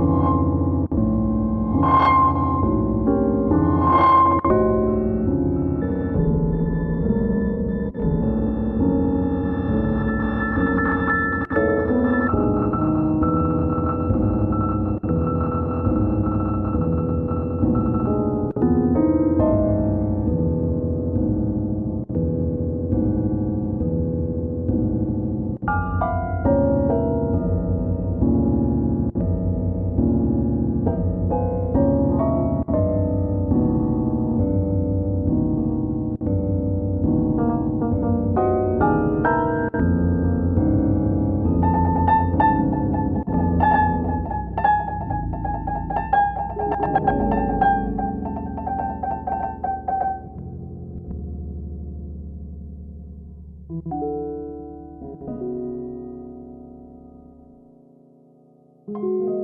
you. Thank you.